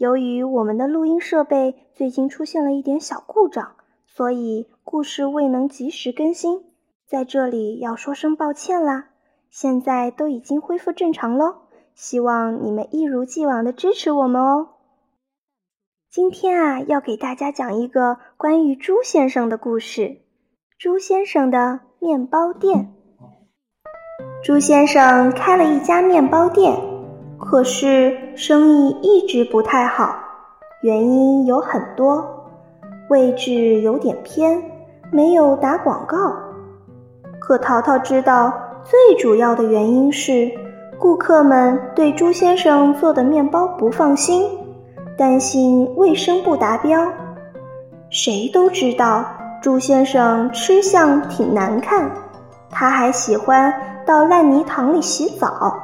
由于我们的录音设备最近出现了一点小故障，所以故事未能及时更新，在这里要说声抱歉啦。现在都已经恢复正常喽，希望你们一如既往的支持我们哦。今天啊，要给大家讲一个关于猪先生的故事。猪先生的面包店。猪先生开了一家面包店，可是生意一直不太好。原因有很多，位置有点偏，没有打广告。可淘淘知道，最主要的原因是顾客们对猪先生做的面包不放心。担心卫生不达标，谁都知道猪先生吃相挺难看，他还喜欢到烂泥塘里洗澡，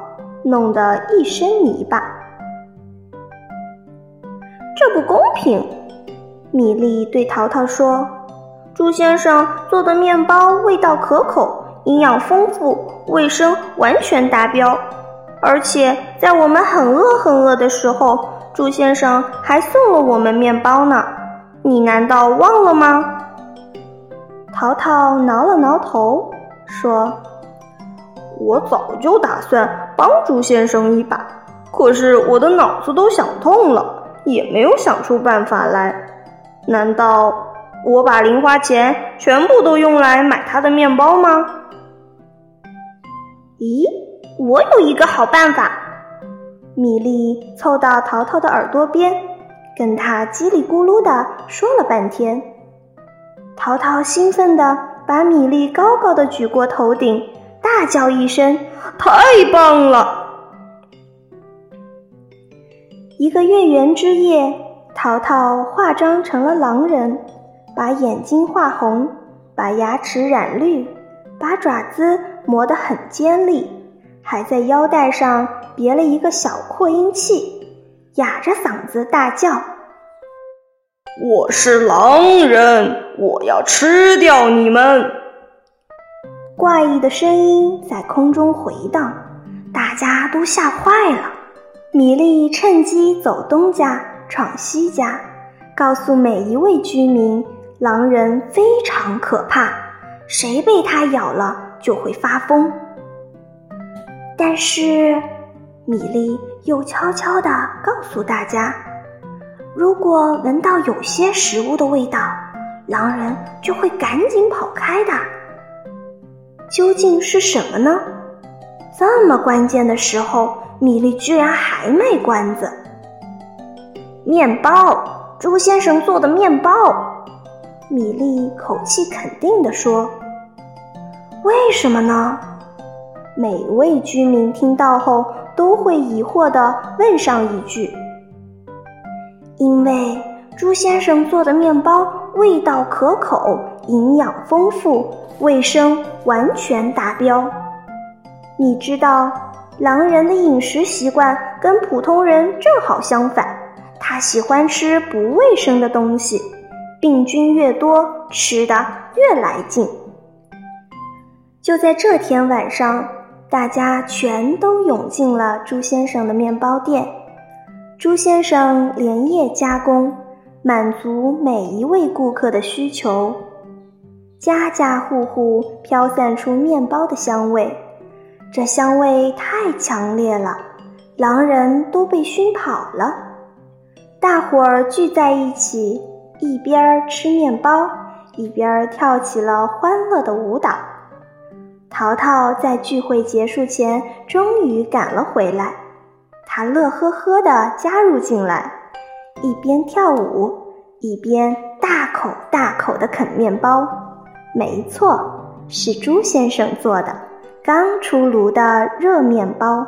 弄得一身泥巴。这不公平！米莉对淘淘说：“猪先生做的面包味道可口，营养丰富，卫生完全达标，而且在我们很饿很饿的时候。”猪先生还送了我们面包呢，你难道忘了吗？淘淘挠了挠头，说：“我早就打算帮朱先生一把，可是我的脑子都想通了，也没有想出办法来。难道我把零花钱全部都用来买他的面包吗？”咦，我有一个好办法。米莉凑到淘淘的耳朵边，跟他叽里咕噜的说了半天。淘淘兴奋的把米莉高高的举过头顶，大叫一声：“太棒了！”一个月圆之夜，淘淘化妆成了狼人，把眼睛画红，把牙齿染绿，把爪子磨得很尖利。还在腰带上别了一个小扩音器，哑着嗓子大叫：“我是狼人，我要吃掉你们！”怪异的声音在空中回荡，大家都吓坏了。米莉趁机走东家闯西家，告诉每一位居民，狼人非常可怕，谁被他咬了就会发疯。但是，米莉又悄悄地告诉大家：“如果闻到有些食物的味道，狼人就会赶紧跑开的。究竟是什么呢？这么关键的时候，米莉居然还卖关子。面包，猪先生做的面包。”米莉口气肯定地说：“为什么呢？”每位居民听到后都会疑惑地问上一句：“因为猪先生做的面包味道可口，营养丰富，卫生完全达标。你知道，狼人的饮食习惯跟普通人正好相反，他喜欢吃不卫生的东西，病菌越多，吃的越来劲。”就在这天晚上。大家全都涌进了朱先生的面包店，朱先生连夜加工，满足每一位顾客的需求。家家户户飘散出面包的香味，这香味太强烈了，狼人都被熏跑了。大伙儿聚在一起，一边吃面包，一边跳起了欢乐的舞蹈。淘淘在聚会结束前终于赶了回来，他乐呵呵地加入进来，一边跳舞一边大口大口地啃面包。没错，是朱先生做的，刚出炉的热面包。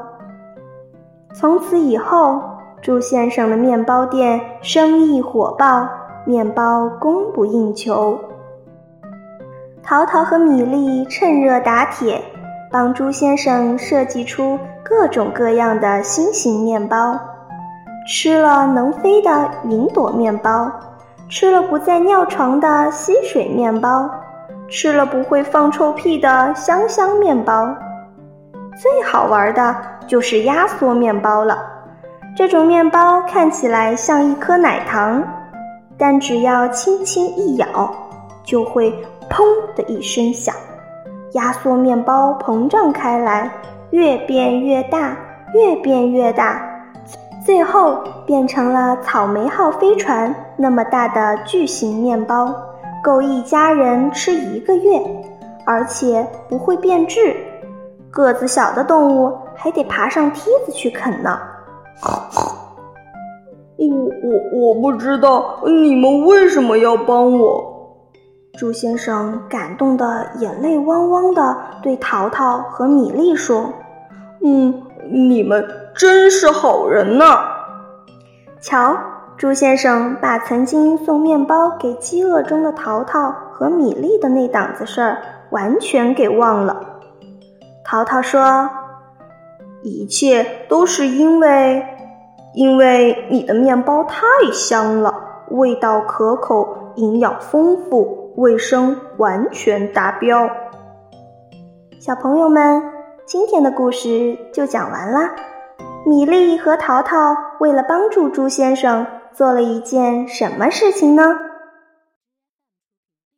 从此以后，朱先生的面包店生意火爆，面包供不应求。淘淘和米粒趁热打铁，帮朱先生设计出各种各样的新型面包。吃了能飞的云朵面包，吃了不再尿床的吸水面包，吃了不会放臭屁的香香面包。最好玩的就是压缩面包了。这种面包看起来像一颗奶糖，但只要轻轻一咬，就会砰的一声响，压缩面包膨胀开来，越变越大，越变越大，最后变成了草莓号飞船那么大的巨型面包，够一家人吃一个月，而且不会变质。个子小的动物还得爬上梯子去啃呢。我我我不知道你们为什么要帮我。朱先生感动的眼泪汪汪的对淘淘和米粒说：“嗯，你们真是好人呐！”瞧，朱先生把曾经送面包给饥饿中的淘淘和米粒的那档子事儿完全给忘了。淘淘说。一切都是因为，因为你的面包太香了，味道可口，营养丰富，卫生完全达标。小朋友们，今天的故事就讲完啦。米粒和淘淘为了帮助朱先生，做了一件什么事情呢？